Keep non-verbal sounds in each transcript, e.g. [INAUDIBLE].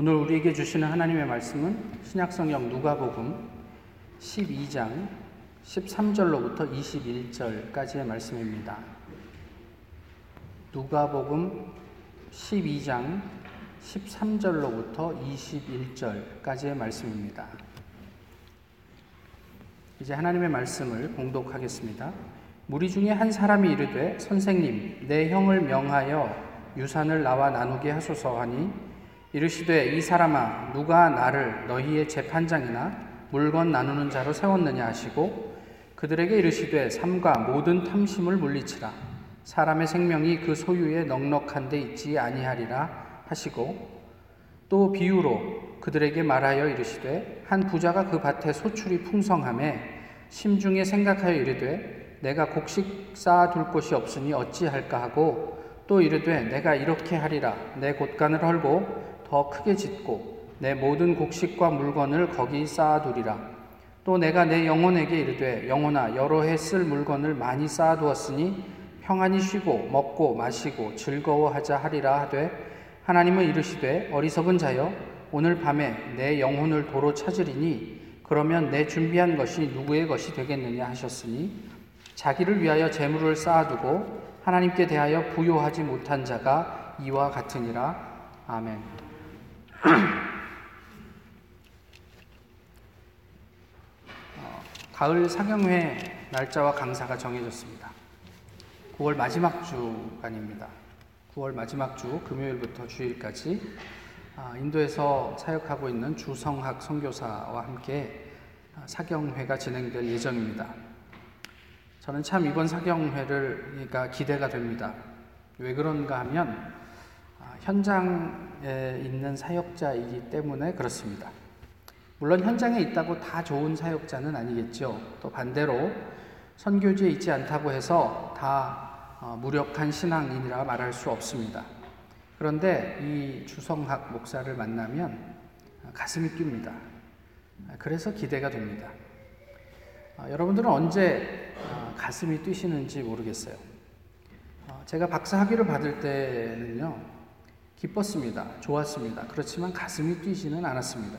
오늘 우리에게 주시는 하나님의 말씀은 신약성경 누가복음 12장 13절로부터 21절까지의 말씀입니다. 누가복음 12장 13절로부터 21절까지의 말씀입니다. 이제 하나님의 말씀을 공독하겠습니다. 무리 중에 한 사람이 이르되 선생님 내 형을 명하여 유산을 나와 나누게 하소서 하니 이르시되 이 사람아 누가 나를 너희의 재판장이나 물건 나누는 자로 세웠느냐 하시고 그들에게 이르시되 삼가 모든 탐심을 물리치라. 사람의 생명이 그 소유에 넉넉한 데 있지 아니하리라 하시고 또 비유로 그들에게 말하여 이르시되 한 부자가 그 밭에 소출이 풍성함에 심중에 생각하여 이르되 내가 곡식 쌓아둘 곳이 없으니 어찌할까 하고 또 이르되 내가 이렇게 하리라. 내 곳간을 헐고 더 크게 짓고 내 모든 곡식과 물건을 거기 쌓아두리라 또 내가 내 영혼에게 이르되 영혼아 여러 해 쓸 물건을 많이 쌓아두었으니 평안히 쉬고 먹고 마시고 즐거워하자 하리라 하되 하나님은 이르시되 어리석은 자여 오늘 밤에 내 영혼을 도로 찾으리니 그러면 내 준비한 것이 누구의 것이 되겠느냐 하셨으니 자기를 위하여 재물을 쌓아두고 하나님께 대하여 부요하지 못한 자가 이와 같으니라 아멘. [CLEARS THROAT] 어, 가을 상영회 날짜와 강사가 정해졌습니다. 9월 마지막 주간입니다. 9월 마지막 주 금요일부터 주일까지 아, 인도에서 사역하고 있는 주성학 선교사와 함께 아, 사경회가 진행될 예정입니다. 저는 참 이번 사경회를 기대가 됩니다. 왜 그런가 하면 아, 현장에 있는 사역자이기 때문에 그렇습니다. 물론 현장에 있다고 다 좋은 사역자는 아니겠죠. 또 반대로 선교지에 있지 않다고 해서 다 어, 무력한 신앙인이라 말할 수 없습니다. 그런데 이 주성학 목사를 만나면 가슴이 뜁니다. 그래서 기대가 됩니다. 어, 여러분들은 언제 어, 가슴이 뛰시는지 모르겠어요. 제가 박사 학위를 받을 때는요, 기뻤습니다. 좋았습니다. 그렇지만 가슴이 뛰지는 않았습니다.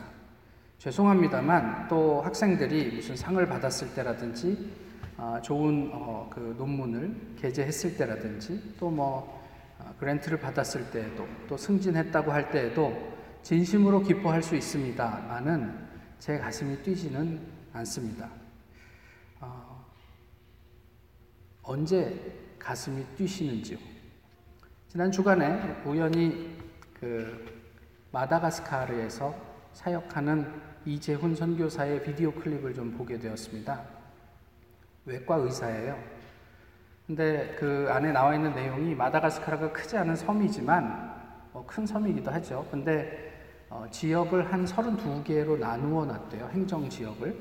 죄송합니다만 또 학생들이 무슨 상을 받았을 때라든지 아, 좋은 어, 그 논문을 게재했을 때라든지 또뭐 아, 그랜트를 받았을 때에도 또 승진했다고 할 때에도 진심으로 기뻐할 수 있습니다만은 제 가슴이 뛰지는 않습니다. 어, 언제 가슴이 뛰시는지요? 지난 주간에 우연히 그 마다가스카르에서 사역하는 이재훈 선교사의 비디오 클립을 좀 보게 되었습니다. 외과 의사예요. 근데 그 안에 나와 있는 내용이 마다가스카르가 크지 않은 섬이지만 어, 큰 섬이기도 하죠. 근데 어, 지역을 한 32개로 나누어 놨대요. 행정 지역을.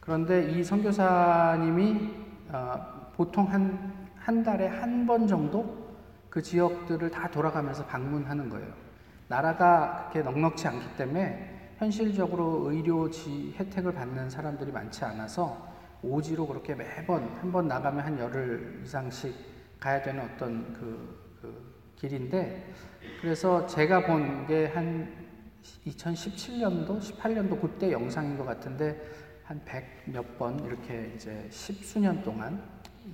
그런데 이 선교사님이 어, 보통 한, 한 달에 한 번 정도 그 지역들을 다 돌아가면서 방문하는 거예요. 나라가 그렇게 넉넉치 않기 때문에 현실적으로 의료 지 혜택을 받는 사람들이 많지 않아서 오지로 그렇게 매번 한 번 나가면 한 열흘 이상씩 가야 되는 어떤 그, 그 길인데 그래서 제가 본 게 한 2017년도, 18년도 그때 영상인 것 같은데 한백몇번 이렇게 이제 십수년 동안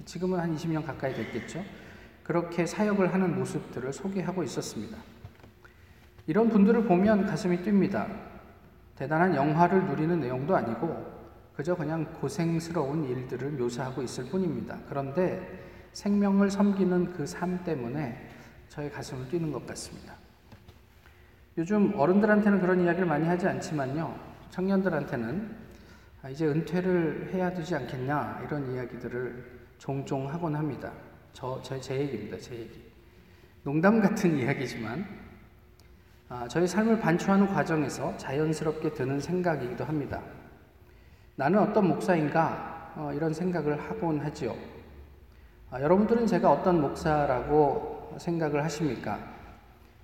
지금은 한 20년 가까이 됐겠죠. 그렇게 사역을 하는 모습들을 소개하고 있었습니다. 이런 분들을 보면 가슴이 뜁니다. 대단한 영화를 누리는 내용도 아니고 그저 그냥 고생스러운 일들을 묘사하고 있을 뿐입니다. 그런데 생명을 섬기는 그 삶 때문에 저의 가슴을 뛰는 것 같습니다. 요즘 어른들한테는 그런 이야기를 많이 하지 않지만요. 청년들한테는 아, 이제 은퇴를 해야 되지 않겠냐 이런 이야기들을 종종 하곤 합니다. 저, 제, 제 얘기입니다. 제 얘기. 농담 같은 이야기지만 아, 저희 삶을 반추하는 과정에서 자연스럽게 드는 생각이기도 합니다. 나는 어떤 목사인가 어, 이런 생각을 하곤 하지요. 아, 여러분들은 제가 어떤 목사라고 생각을 하십니까?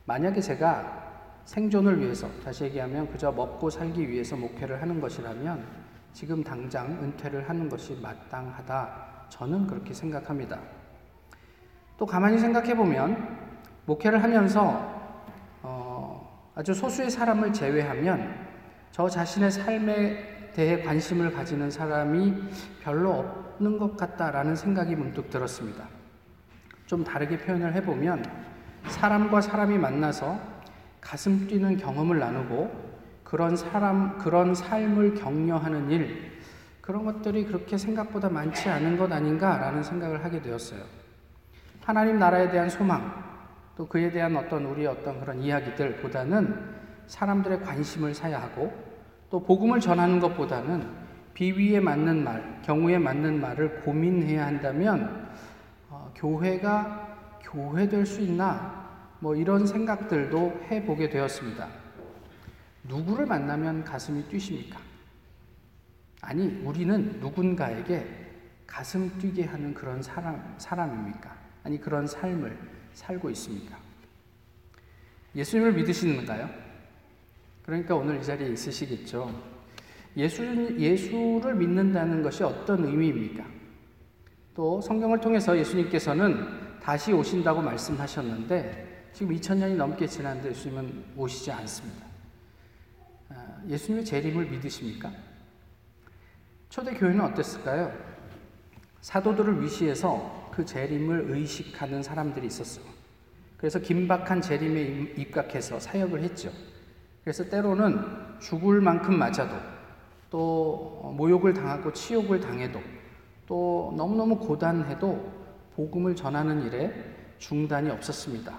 만약에 제가 생존을 위해서, 다시 얘기하면 그저 먹고 살기 위해서 목회를 하는 것이라면 지금 당장 은퇴를 하는 것이 마땅하다. 저는 그렇게 생각합니다. 또 가만히 생각해 보면 목회를 하면서 어, 아주 소수의 사람을 제외하면 저 자신의 삶에 대해 관심을 가지는 사람이 별로 없는 것 같다라는 생각이 문득 들었습니다. 좀 다르게 표현을 해보면 사람과 사람이 만나서 가슴 뛰는 경험을 나누고 그런 사람, 그런 삶을 격려하는 일, 그런 것들이 그렇게 생각보다 많지 않은 것 아닌가라는 생각을 하게 되었어요. 하나님 나라에 대한 소망, 또 그에 대한 어떤 우리의 어떤 그런 이야기들보다는 사람들의 관심을 사야 하고 또 복음을 전하는 것보다는 비위에 맞는 말, 경우에 맞는 말을 고민해야 한다면 어, 교회가 교회될 수 있나 뭐 이런 생각들도 해보게 되었습니다. 누구를 만나면 가슴이 뛰십니까? 아니, 우리는 누군가에게 가슴 뛰게 하는 그런 사람, 사람입니까? 아니, 그런 삶을 살고 있습니까? 예수님을 믿으시는가요? 그러니까 오늘 이 자리에 있으시겠죠. 예수, 예수를 믿는다는 것이 어떤 의미입니까? 또 성경을 통해서 예수님께서는 다시 오신다고 말씀하셨는데 지금 2000년이 넘게 지났는데 예수님은 오시지 않습니다. 아, 예수님의 재림을 믿으십니까? 초대교회는 어땠을까요? 사도들을 위시해서 그 재림을 의식하는 사람들이 있었어요. 그래서 긴박한 재림에 입각해서 사역을 했죠. 그래서 때로는 죽을 만큼 맞아도 또 모욕을 당하고 치욕을 당해도 또 너무너무 고단해도 복음을 전하는 일에 중단이 없었습니다.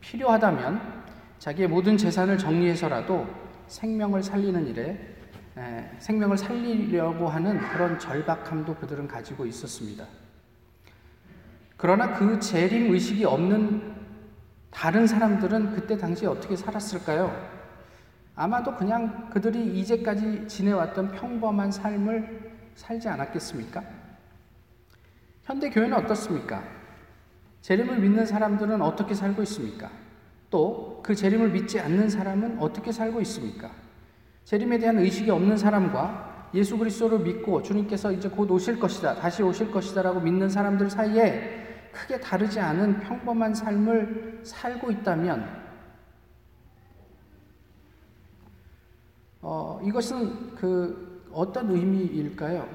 필요하다면 자기의 모든 재산을 정리해서라도 생명을 살리는 일에 생명을 살리려고 하는 그런 절박함도 그들은 가지고 있었습니다. 그러나 그 재림 의식이 없는 다른 사람들은 그때 당시에 어떻게 살았을까요? 아마도 그냥 그들이 이제까지 지내왔던 평범한 삶을 살지 않았겠습니까? 현대 교회는 어떻습니까? 재림을 믿는 사람들은 어떻게 살고 있습니까? 또 그 재림을 믿지 않는 사람은 어떻게 살고 있습니까? 재림에 대한 의식이 없는 사람과 예수 그리스도를 믿고 주님께서 이제 곧 오실 것이다, 다시 오실 것이다라고 믿는 사람들 사이에 크게 다르지 않은 평범한 삶을 살고 있다면 어, 이것은 그 어떤 의미일까요?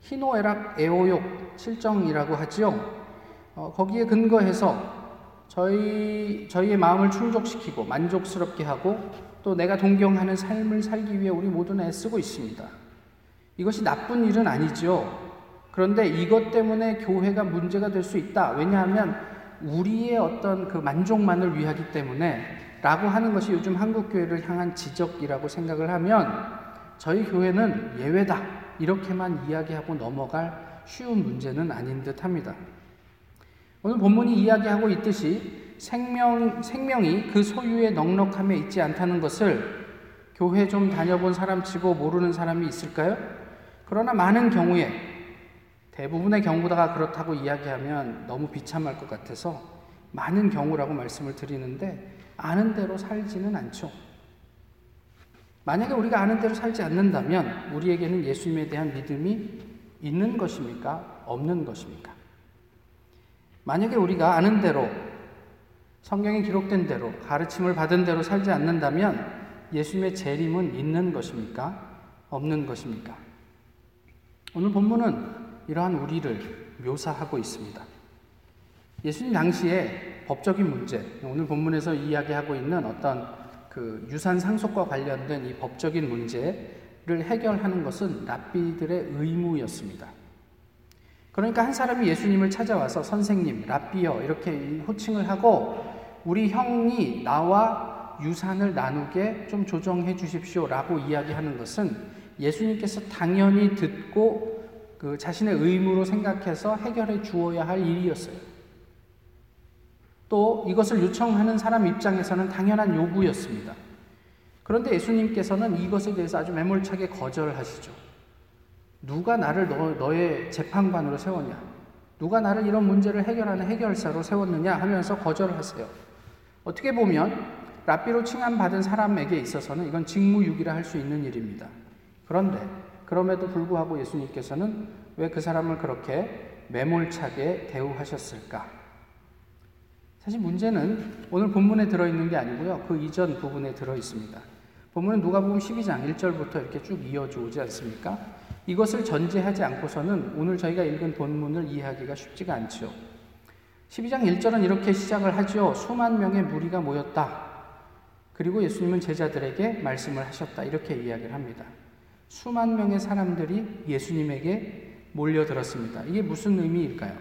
희노애락 애호욕 실정이라고 하죠. 어, 거기에 근거해서 저희 저희의 마음을 충족시키고 만족스럽게 하고 또 내가 동경하는 삶을 살기 위해 우리 모두는 애쓰고 있습니다. 이것이 나쁜 일은 아니죠. 그런데 이것 때문에 교회가 문제가 될 수 있다. 왜냐하면 우리의 어떤 그 만족만을 위하기 때문에 라고 하는 것이 요즘 한국교회를 향한 지적이라고 생각을 하면 저희 교회는 예외다. 이렇게만 이야기하고 넘어갈 쉬운 문제는 아닌 듯 합니다. 오늘 본문이 이야기하고 있듯이 생명, 생명이 그 소유의 넉넉함에 있지 않다는 것을 교회 좀 다녀본 사람 치고 모르는 사람이 있을까요? 그러나 많은 경우에 대부분의 경우다가 그렇다고 이야기하면 너무 비참할 것 같아서 많은 경우라고 말씀을 드리는데 아는 대로 살지는 않죠. 만약에 우리가 아는 대로 살지 않는다면 우리에게는 예수님에 대한 믿음이 있는 것입니까? 없는 것입니까? 만약에 우리가 아는 대로 성경에 기록된 대로 가르침을 받은 대로 살지 않는다면 예수님의 재림은 있는 것입니까? 없는 것입니까? 오늘 본문은 이러한 우리를 묘사하고 있습니다. 예수님 당시에 법적인 문제, 오늘 본문에서 이야기하고 있는 어떤 그 유산 상속과 관련된 이 법적인 문제를 해결하는 것은 랍비들의 의무였습니다. 그러니까 한 사람이 예수님을 찾아와서 선생님, 랍비여 이렇게 호칭을 하고 우리 형이 나와 유산을 나누게 좀 조정해 주십시오 라고 이야기하는 것은 예수님께서 당연히 듣고 그 자신의 의무로 생각해서 해결해 주어야 할 일이었어요. 또 이것을 요청하는 사람 입장에서는 당연한 요구였습니다. 그런데 예수님께서는 이것에 대해서 아주 매몰차게 거절하시죠. 누가 나를 너, 너의 재판관으로 세웠냐? 누가 나를 이런 문제를 해결하는 해결사로 세웠느냐 하면서 거절하세요. 어떻게 보면 랍비로 칭함받은 사람에게 있어서는 이건 직무유기라 할 수 있는 일입니다. 그런데 그럼에도 불구하고 예수님께서는 왜 그 사람을 그렇게 매몰차게 대우하셨을까? 사실 문제는 오늘 본문에 들어있는 게 아니고요. 그 이전 부분에 들어있습니다. 본문은 누가복음 12장 1절부터 이렇게 쭉 이어져 오지 않습니까? 이것을 전제하지 않고서는 오늘 저희가 읽은 본문을 이해하기가 쉽지가 않죠. 12장 1절은 이렇게 시작을 하죠. 수만 명의 무리가 모였다. 그리고 예수님은 제자들에게 말씀을 하셨다. 이렇게 이야기를 합니다. 수만 명의 사람들이 예수님에게 몰려들었습니다. 이게 무슨 의미일까요?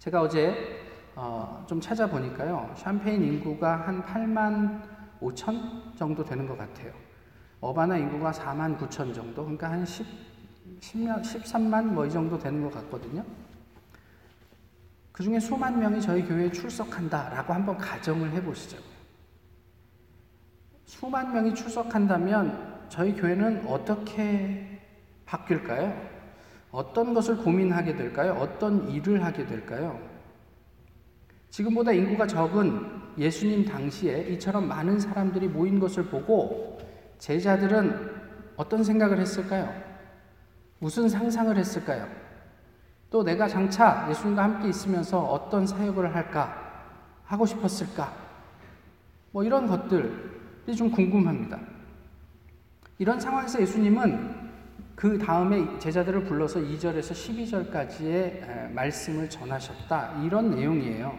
제가 어제 어, 좀 찾아보니까요. 샴페인 인구가 한 8만 5천 정도 되는 것 같아요. 어바나 인구가 4만 9천 정도, 그러니까 한 10, 10만, 13만 뭐 이 정도 되는 것 같거든요. 그 중에 수만 명이 저희 교회에 출석한다라고 한번 가정을 해보시죠. 수만 명이 출석한다면 저희 교회는 어떻게 바뀔까요? 어떤 것을 고민하게 될까요? 어떤 일을 하게 될까요? 지금보다 인구가 적은 예수님 당시에 이처럼 많은 사람들이 모인 것을 보고 제자들은 어떤 생각을 했을까요? 무슨 상상을 했을까요? 또 내가 장차 예수님과 함께 있으면서 어떤 사역을 할까? 하고 싶었을까? 뭐 이런 것들이 좀 궁금합니다. 이런 상황에서 예수님은 그 다음에 제자들을 불러서 2절에서 12절까지의 말씀을 전하셨다. 이런 내용이에요.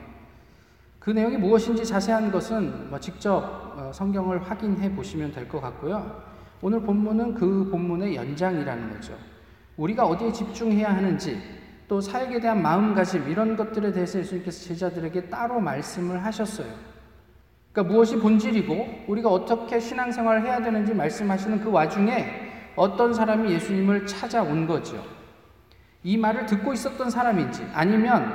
그 내용이 무엇인지 자세한 것은 뭐 직접 어, 성경을 확인해 보시면 될 것 같고요. 오늘 본문은 그 본문의 연장이라는 거죠. 우리가 어디에 집중해야 하는지 또 사역에 대한 마음가짐 이런 것들에 대해서 예수님께서 제자들에게 따로 말씀을 하셨어요. 그러니까 무엇이 본질이고 우리가 어떻게 신앙생활을 해야 되는지 말씀하시는 그 와중에 어떤 사람이 예수님을 찾아온 거죠. 이 말을 듣고 있었던 사람인지 아니면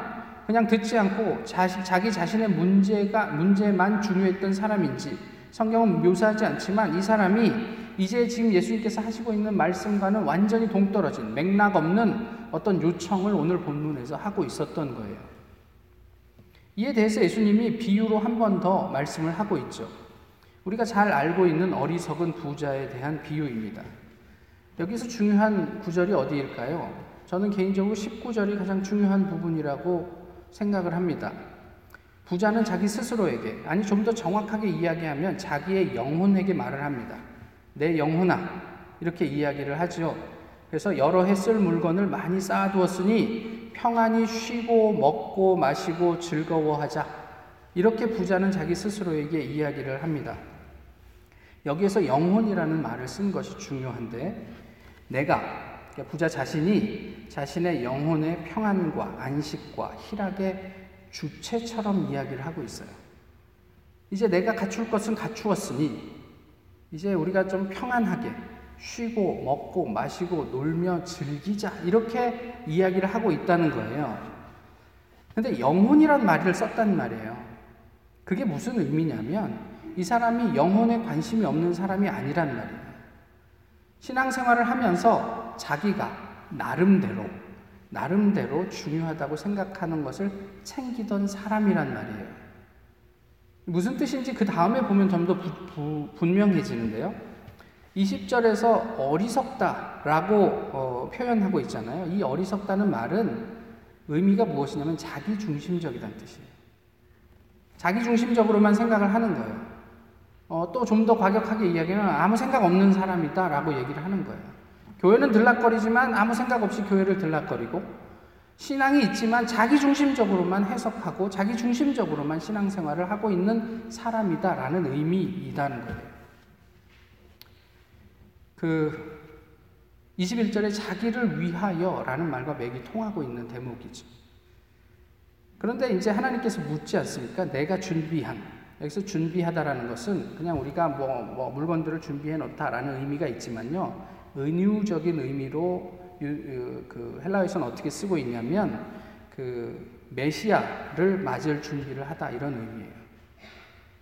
그냥 듣지 않고 자시, 자기 자신의 문제가 문제만 중요했던 사람인지 성경은 묘사하지 않지만 이 사람이 이제 지금 예수님께서 하시고 있는 말씀과는 완전히 동떨어진 맥락 없는 어떤 요청을 오늘 본문에서 하고 있었던 거예요. 이에 대해서 예수님이 비유로 한 번 더 말씀을 하고 있죠. 우리가 잘 알고 있는 어리석은 부자에 대한 비유입니다. 여기서 중요한 구절이 어디일까요? 저는 개인적으로 19절이 가장 중요한 부분이라고 생각을 합니다. 부자는 자기 스스로에게, 아니 좀 더 정확하게 이야기하면 자기의 영혼에게 말을 합니다. 내 영혼아, 이렇게 이야기를 하죠. 그래서 여러 해 쓸 물건을 많이 쌓아두었으니 평안히 쉬고 먹고 마시고 즐거워하자. 이렇게 부자는 자기 스스로에게 이야기를 합니다. 여기에서 영혼이라는 말을 쓴 것이 중요한데, 내가 그러니까 부자 자신이 자신의 영혼의 평안과 안식과 희락의 주체처럼 이야기를 하고 있어요. 이제 내가 갖출 것은 갖추었으니 이제 우리가 좀 평안하게 쉬고 먹고 마시고 놀며 즐기자 이렇게 이야기를 하고 있다는 거예요. 근데 영혼이란 말을 썼단 말이에요. 그게 무슨 의미냐면 이 사람이 영혼에 관심이 없는 사람이 아니란 말이에요. 신앙생활을 하면서 자기가 나름대로 나름대로 중요하다고 생각하는 것을 챙기던 사람이란 말이에요. 무슨 뜻인지 그 다음에 보면 좀 더 분명해지는데요. 20절에서 어리석다라고 어, 표현하고 있잖아요. 이 어리석다는 말은 의미가 무엇이냐면 자기 중심적이라는 뜻이에요. 자기 중심적으로만 생각을 하는 거예요. 어, 또 좀 더 과격하게 이야기하면 아무 생각 없는 사람이다라고 얘기를 하는 거예요. 교회는 들락거리지만 아무 생각 없이 교회를 들락거리고 신앙이 있지만 자기 중심적으로만 해석하고 자기 중심적으로만 신앙생활을 하고 있는 사람이다라는 의미이다는 거예요. 그 21절에 자기를 위하여 라는 말과 맥이 통하고 있는 대목이죠. 그런데 이제 하나님께서 묻지 않습니까? 내가 준비한 여기서 준비하다라는 것은 그냥 우리가 뭐, 뭐 물건들을 준비해 놓다라는 의미가 있지만요. 은유적인 의미로 유, 그 헬라어에서는 어떻게 쓰고 있냐면 그 메시아를 맞을 준비를 하다 이런 의미예요.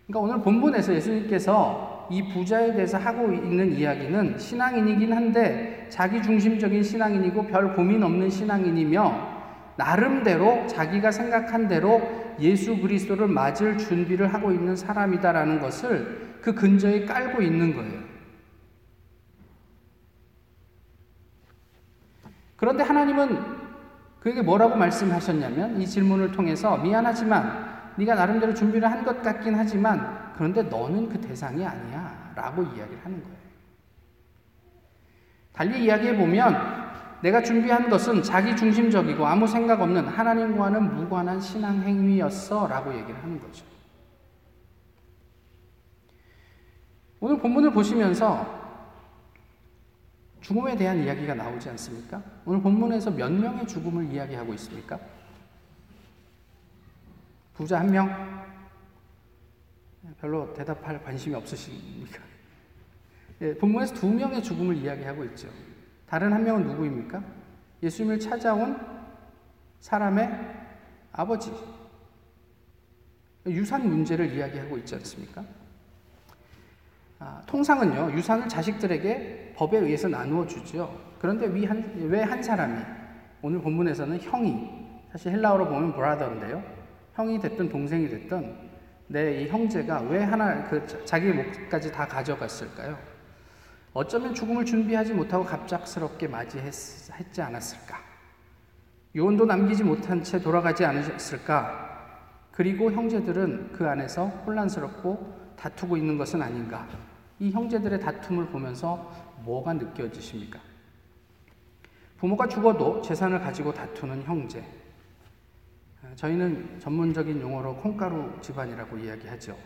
그러니까 오늘 본문에서 예수님께서 이 부자에 대해서 하고 있는 이야기는 신앙인이긴 한데 자기 중심적인 신앙인이고 별 고민 없는 신앙인이며 나름대로 자기가 생각한 대로 예수 그리스도를 맞을 준비를 하고 있는 사람이다라는 것을 그 근저에 깔고 있는 거예요. 그런데 하나님은 그에게 뭐라고 말씀하셨냐면 이 질문을 통해서 미안하지만 네가 나름대로 준비를 한 것 같긴 하지만 그런데 너는 그 대상이 아니야 라고 이야기를 하는 거예요. 달리 이야기해 보면 내가 준비한 것은 자기 중심적이고 아무 생각 없는 하나님과는 무관한 신앙 행위였어 라고 얘기를 하는 거죠. 오늘 본문을 보시면서 죽음에 대한 이야기가 나오지 않습니까? 오늘 본문에서 몇 명의 죽음을 이야기하고 있습니까? 부자 한 명? 별로 대답할 관심이 없으십니까? [LAUGHS] 예, 본문에서 두 명의 죽음을 이야기하고 있죠. 다른 한 명은 누구입니까? 예수님을 찾아온 사람의 아버지. 유산 문제를 이야기하고 있지 않습니까? 아, 통상은요, 유산을 자식들에게 법에 의해서 나누어 주죠. 그런데 왜 한 사람이, 오늘 본문에서는 형이, 사실 헬라어로 보면 브라더인데요. 형이 됐든 동생이 됐든 내 이 형제가 왜 하나, 그 자기 몫까지 다 가져갔을까요? 어쩌면 죽음을 준비하지 못하고 갑작스럽게 맞이했지 않았을까? 요원도 남기지 못한 채 돌아가지 않았을까? 그리고 형제들은 그 안에서 혼란스럽고 다투고 있는 것은 아닌가? 이 형제들의 다툼을 보면서 뭐가 느껴지십니까? 부모가 죽어도 재산을 가지고 다투는 형제. 저희는 전문적인 용어로 콩가루 집안이라고 이야기하죠.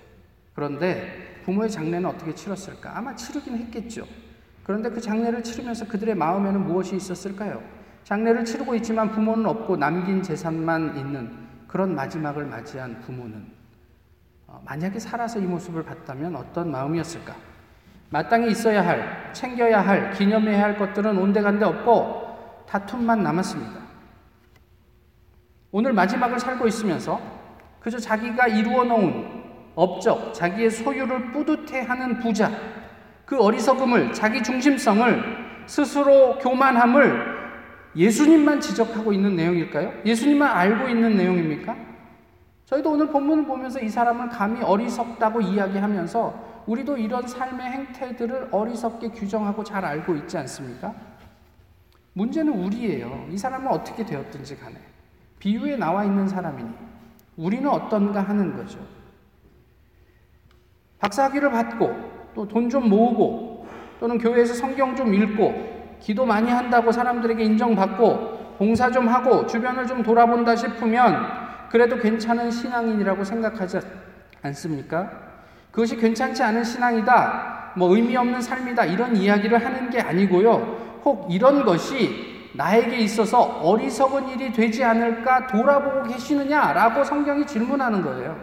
그런데 부모의 장례는 어떻게 치렀을까? 아마 치르긴 했겠죠. 그런데 그 장례를 치르면서 그들의 마음에는 무엇이 있었을까요? 장례를 치르고 있지만 부모는 없고 남긴 재산만 있는 그런 마지막을 맞이한 부모는 어, 만약에 살아서 이 모습을 봤다면 어떤 마음이었을까? 마땅히 있어야 할, 챙겨야 할, 기념해야 할 것들은 온데간데 없고 다툼만 남았습니다. 오늘 마지막을 살고 있으면서 그저 자기가 이루어 놓은 업적, 자기의 소유를 뿌듯해하는 부자, 그 어리석음을, 자기 중심성을, 스스로 교만함을 예수님만 지적하고 있는 내용일까요? 예수님만 알고 있는 내용입니까? 저희도 오늘 본문을 보면서 이 사람을 감히 어리석다고 이야기하면서 우리도 이런 삶의 행태들을 어리석게 규정하고 잘 알고 있지 않습니까? 문제는 우리예요. 이 사람은 어떻게 되었든지 간에. 비유에 나와 있는 사람이니 우리는 어떤가 하는 거죠. 박사학위를 받고 또 돈 좀 모으고 또는 교회에서 성경 좀 읽고 기도 많이 한다고 사람들에게 인정받고 봉사 좀 하고 주변을 좀 돌아본다 싶으면 그래도 괜찮은 신앙인이라고 생각하지 않습니까? 그것이 괜찮지 않은 신앙이다, 뭐 의미 없는 삶이다, 이런 이야기를 하는 게 아니고요. 혹 이런 것이 나에게 있어서 어리석은 일이 되지 않을까 돌아보고 계시느냐라고 성경이 질문하는 거예요.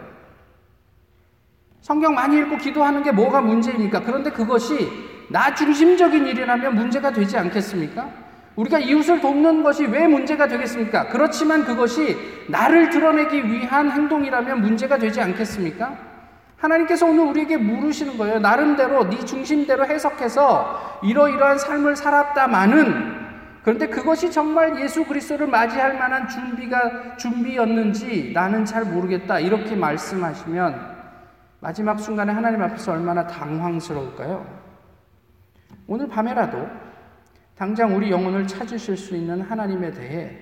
성경 많이 읽고 기도하는 게 뭐가 문제입니까? 그런데 그것이 나 중심적인 일이라면 문제가 되지 않겠습니까? 우리가 이웃을 돕는 것이 왜 문제가 되겠습니까? 그렇지만 그것이 나를 드러내기 위한 행동이라면 문제가 되지 않겠습니까? 하나님께서 오늘 우리에게 물으시는 거예요. 나름대로 네 중심대로 해석해서 이러이러한 삶을 살았다마는 그런데 그것이 정말 예수 그리스도를 맞이할 만한 준비가 준비였는지 나는 잘 모르겠다. 이렇게 말씀하시면 마지막 순간에 하나님 앞에서 얼마나 당황스러울까요? 오늘 밤에라도 당장 우리 영혼을 찾으실 수 있는 하나님에 대해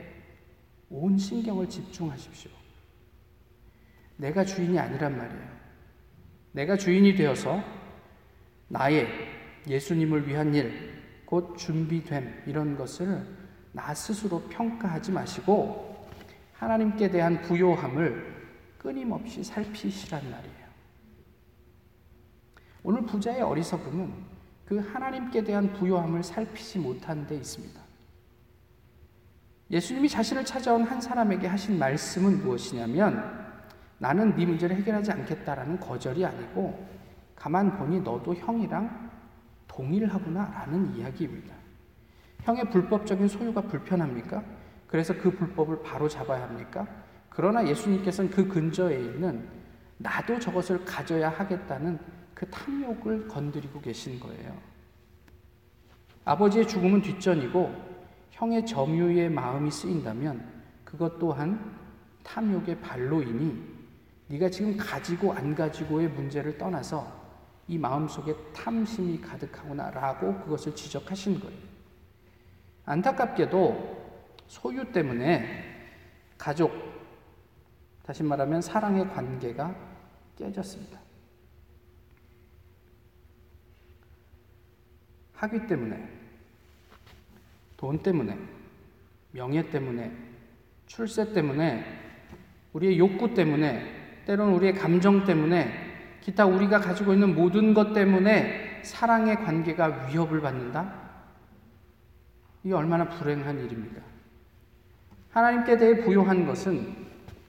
온 신경을 집중하십시오. 내가 주인이 아니란 말이에요. 내가 주인이 되어서 나의 예수님을 위한 일, 곧 준비됨, 이런 것을 나 스스로 평가하지 마시고 하나님께 대한 부요함을 끊임없이 살피시란 말이에요. 오늘 부자의 어리석음은 그 하나님께 대한 부요함을 살피지 못한 데 있습니다. 예수님이 자신을 찾아온 한 사람에게 하신 말씀은 무엇이냐면 나는 네 문제를 해결하지 않겠다라는 거절이 아니고 가만 보니 너도 형이랑 동일하구나라는 이야기입니다. 형의 불법적인 소유가 불편합니까? 그래서 그 불법을 바로 잡아야 합니까? 그러나 예수님께서는 그 근처에 있는 나도 저것을 가져야 하겠다는 그 탐욕을 건드리고 계신 거예요. 아버지의 죽음은 뒷전이고 형의 점유의 마음이 쓰인다면 그것 또한 탐욕의 발로이니 네가 지금 가지고 안 가지고의 문제를 떠나서 이 마음속에 탐심이 가득하구나라고 그것을 지적하신 거예요. 안타깝게도 소유 때문에 가족 다시 말하면 사랑의 관계가 깨졌습니다. 학위 때문에, 돈 때문에, 명예 때문에, 출세 때문에, 우리의 욕구 때문에, 때로는 우리의 감정 때문에, 기타 우리가 가지고 있는 모든 것 때문에 사랑의 관계가 위협을 받는다? 이게 얼마나 불행한 일입니까? 하나님께 대해 부요한 것은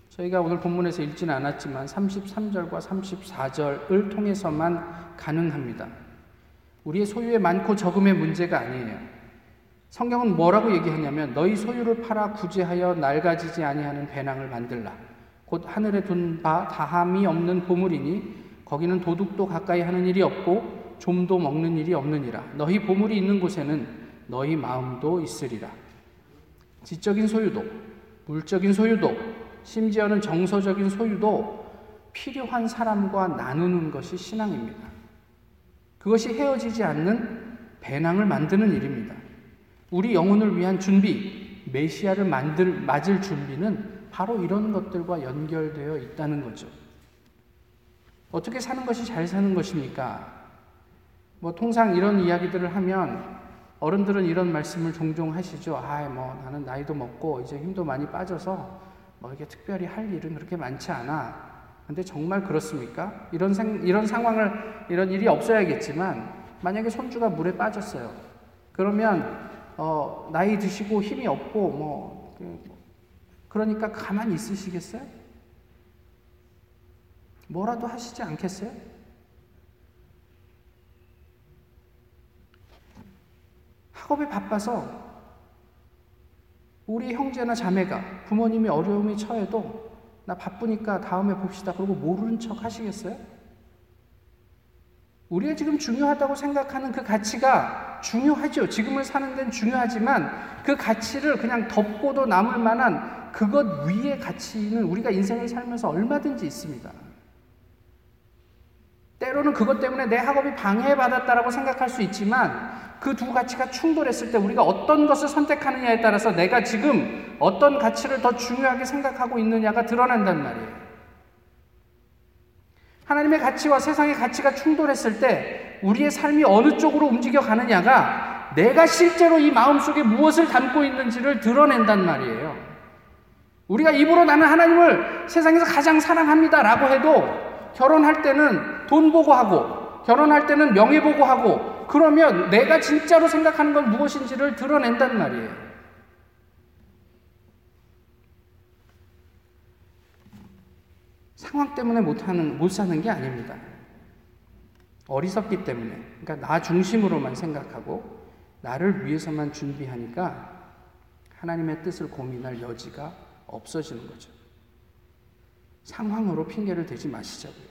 저희가 오늘 본문에서 읽지는 않았지만 33절과 34절을 통해서만 가능합니다. 우리의 소유의 많고 적음의 문제가 아니에요. 성경은 뭐라고 얘기하냐면 너희 소유를 팔아 구제하여 낡아지지 아니하는 배낭을 만들라. 곧 하늘에 둔 바 다함이 없는 보물이니 거기는 도둑도 가까이 하는 일이 없고 좀도 먹는 일이 없느니라. 너희 보물이 있는 곳에는 너희 마음도 있으리라. 지적인 소유도, 물적인 소유도, 심지어는 정서적인 소유도 필요한 사람과 나누는 것이 신앙입니다. 그것이 헤어지지 않는 배낭을 만드는 일입니다. 우리 영혼을 위한 준비, 메시아를 만들, 맞을 준비는 바로 이런 것들과 연결되어 있다는 거죠. 어떻게 사는 것이 잘 사는 것입니까? 뭐 통상 이런 이야기들을 하면 어른들은 이런 말씀을 종종 하시죠. 아, 뭐 나는 나이도 먹고 이제 힘도 많이 빠져서 뭐 이게 특별히 할 일은 그렇게 많지 않아. 근데 정말 그렇습니까? 이런 생, 이런 상황을 이런 일이 없어야겠지만 만약에 손주가 물에 빠졌어요. 그러면 어, 나이 드시고 힘이 없고 뭐 그, 그러니까 가만히 있으시겠어요? 뭐라도 하시지 않겠어요? 학업에 바빠서 우리 형제나 자매가 부모님이 어려움이 처해도 나 바쁘니까 다음에 봅시다. 그러고 모르는 척 하시겠어요? 우리가 지금 중요하다고 생각하는 그 가치가 중요하죠. 지금을 사는 데는 중요하지만 그 가치를 그냥 덮고도 남을 만한 그것 위의 가치는 우리가 인생을 살면서 얼마든지 있습니다. 때로는 그것 때문에 내 학업이 방해받았다라고 생각할 수 있지만 그 두 가치가 충돌했을 때 우리가 어떤 것을 선택하느냐에 따라서 내가 지금 어떤 가치를 더 중요하게 생각하고 있느냐가 드러난단 말이에요. 하나님의 가치와 세상의 가치가 충돌했을 때 우리의 삶이 어느 쪽으로 움직여 가느냐가 내가 실제로 이 마음속에 무엇을 담고 있는지를 드러낸단 말이에요. 우리가 입으로 나는 하나님을 세상에서 가장 사랑합니다라고 해도 결혼할 때는 돈 보고 하고 결혼할 때는 명예 보고 하고 그러면 내가 진짜로 생각하는 건 무엇인지를 드러낸단 말이에요. 상황 때문에 못하는, 못 사는 게 아닙니다. 어리석기 때문에, 그러니까 나 중심으로만 생각하고, 나를 위해서만 준비하니까 하나님의 뜻을 고민할 여지가 없어지는 거죠. 상황으로 핑계를 대지 마시자고요.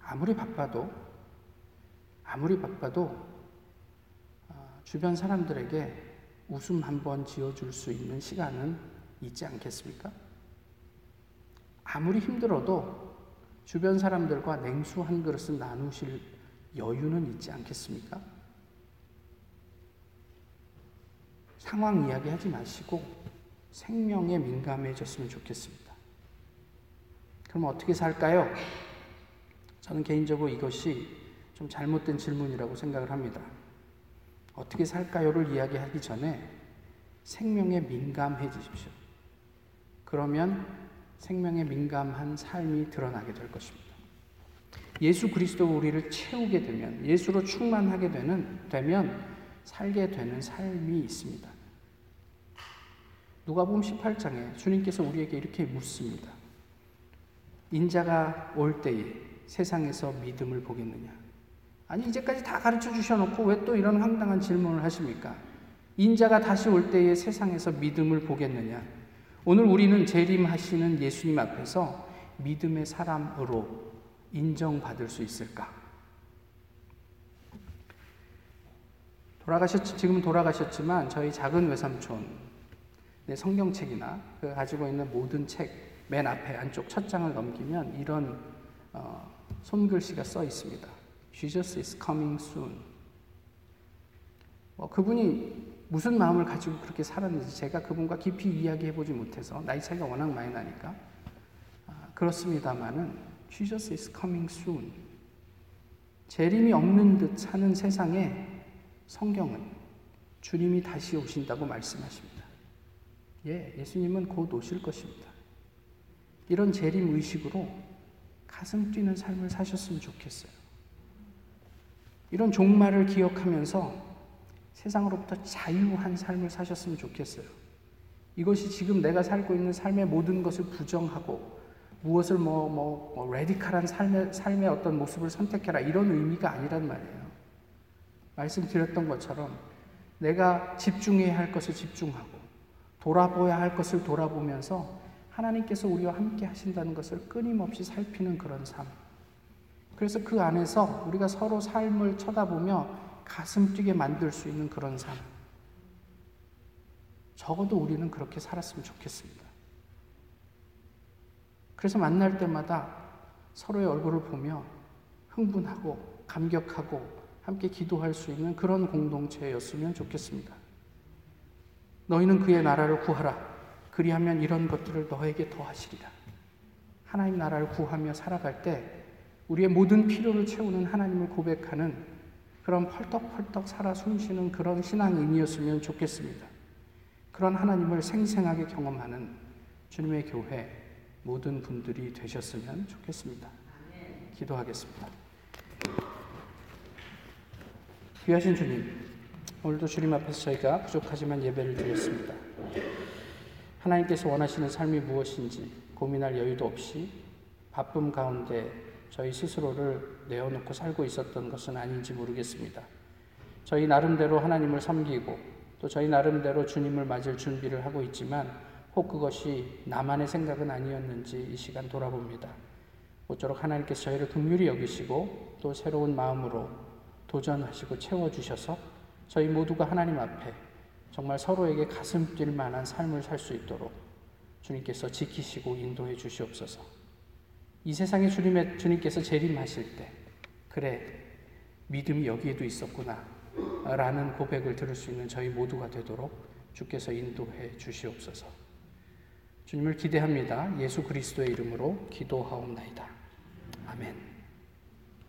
아무리 바빠도 아무리 바빠도 아, 주변 사람들에게 웃음 한 번 지어줄 수 있는 시간은 있지 않겠습니까? 아무리 힘들어도 주변 사람들과 냉수 한 그릇은 나누실 여유는 있지 않겠습니까? 상황 이야기 하지 마시고 생명에 민감해졌으면 좋겠습니다. 그럼 어떻게 살까요? 저는 개인적으로 이것이 좀 잘못된 질문이라고 생각을 합니다. 어떻게 살까요를 이야기하기 전에 생명에 민감해지십시오. 그러면 생명에 민감한 삶이 드러나게 될 것입니다. 예수 그리스도 우리를 채우게 되면 예수로 충만하게 되는 되면 살게 되는 삶이 있습니다. 누가복음 18장에 주님께서 우리에게 이렇게 묻습니다. 인자가 올 때에 세상에서 믿음을 보겠느냐? 아니 이제까지 다 가르쳐 주셔놓고 왜 또 이런 황당한 질문을 하십니까? 인자가 다시 올 때에 세상에서 믿음을 보겠느냐? 오늘 우리는 재림하시는 예수님 앞에서 믿음의 사람으로 인정받을 수 있을까? 돌아가셨 지금 돌아가셨지만 저희 작은 외삼촌 내 성경책이나 그 가지고 있는 모든 책 맨 앞에 안쪽 첫 장을 넘기면 이런 어, 손글씨가 써 있습니다. Jesus is coming soon. 뭐 그분이 무슨 마음을 가지고 그렇게 살았는지 제가 그분과 깊이 이야기해 보지 못해서 나이 차이가 워낙 많이 나니까 그렇습니다마는 Jesus is coming soon. 재림이 없는 듯 사는 세상에 성경은 주님이 다시 오신다고 말씀하십니다. 예, 예수님은 곧 오실 것입니다. 이런 재림 의식으로 가슴 뛰는 삶을 사셨으면 좋겠어요. 이런 종말을 기억하면서 세상으로부터 자유한 삶을 사셨으면 좋겠어요. 이것이 지금 내가 살고 있는 삶의 모든 것을 부정하고 무엇을 뭐, 뭐, 뭐 레디칼한 삶의, 삶의 어떤 모습을 선택해라 이런 의미가 아니란 말이에요. 말씀드렸던 것처럼 내가 집중해야 할 것을 집중하고 돌아보아야 할 것을 돌아보면서 하나님께서 우리와 함께 하신다는 것을 끊임없이 살피는 그런 삶. 그래서 그 안에서 우리가 서로 삶을 쳐다보며 가슴 뛰게 만들 수 있는 그런 삶. 적어도 우리는 그렇게 살았으면 좋겠습니다. 그래서 만날 때마다 서로의 얼굴을 보며 흥분하고 감격하고 함께 기도할 수 있는 그런 공동체였으면 좋겠습니다. 너희는 그의 나라를 구하라. 그리하면 이런 것들을 너에게 더하시리라. 하나님 나라를 구하며 살아갈 때 우리의 모든 필요를 채우는 하나님을 고백하는 그런 펄떡펄떡 살아 숨쉬는 그런 신앙인이었으면 좋겠습니다. 그런 하나님을 생생하게 경험하는 주님의 교회 모든 분들이 되셨으면 좋겠습니다. 기도하겠습니다. 귀하신 주님, 오늘도 주님 앞에서 저희가 부족하지만 예배를 드렸습니다. 하나님께서 원하시는 삶이 무엇인지 고민할 여유도 없이 바쁨 가운데 저희 스스로를 내어놓고 살고 있었던 것은 아닌지 모르겠습니다. 저희 나름대로 하나님을 섬기고 또 저희 나름대로 주님을 맞을 준비를 하고 있지만 혹 그것이 나만의 생각은 아니었는지 이 시간 돌아봅니다. 모쪼록 하나님께서 저희를 긍휼히 여기시고 또 새로운 마음으로 도전하시고 채워주셔서 저희 모두가 하나님 앞에 정말 서로에게 가슴 뛸 만한 삶을 살 수 있도록 주님께서 지키시고 인도해 주시옵소서. 이 세상에 주님의, 주님께서 재림하실 때, 그래, 믿음이 여기에도 있었구나. 라는 고백을 들을 수 있는 저희 모두가 되도록 주께서 인도해 주시옵소서. 주님을 기대합니다. 예수 그리스도의 이름으로 기도하옵나이다. 아멘.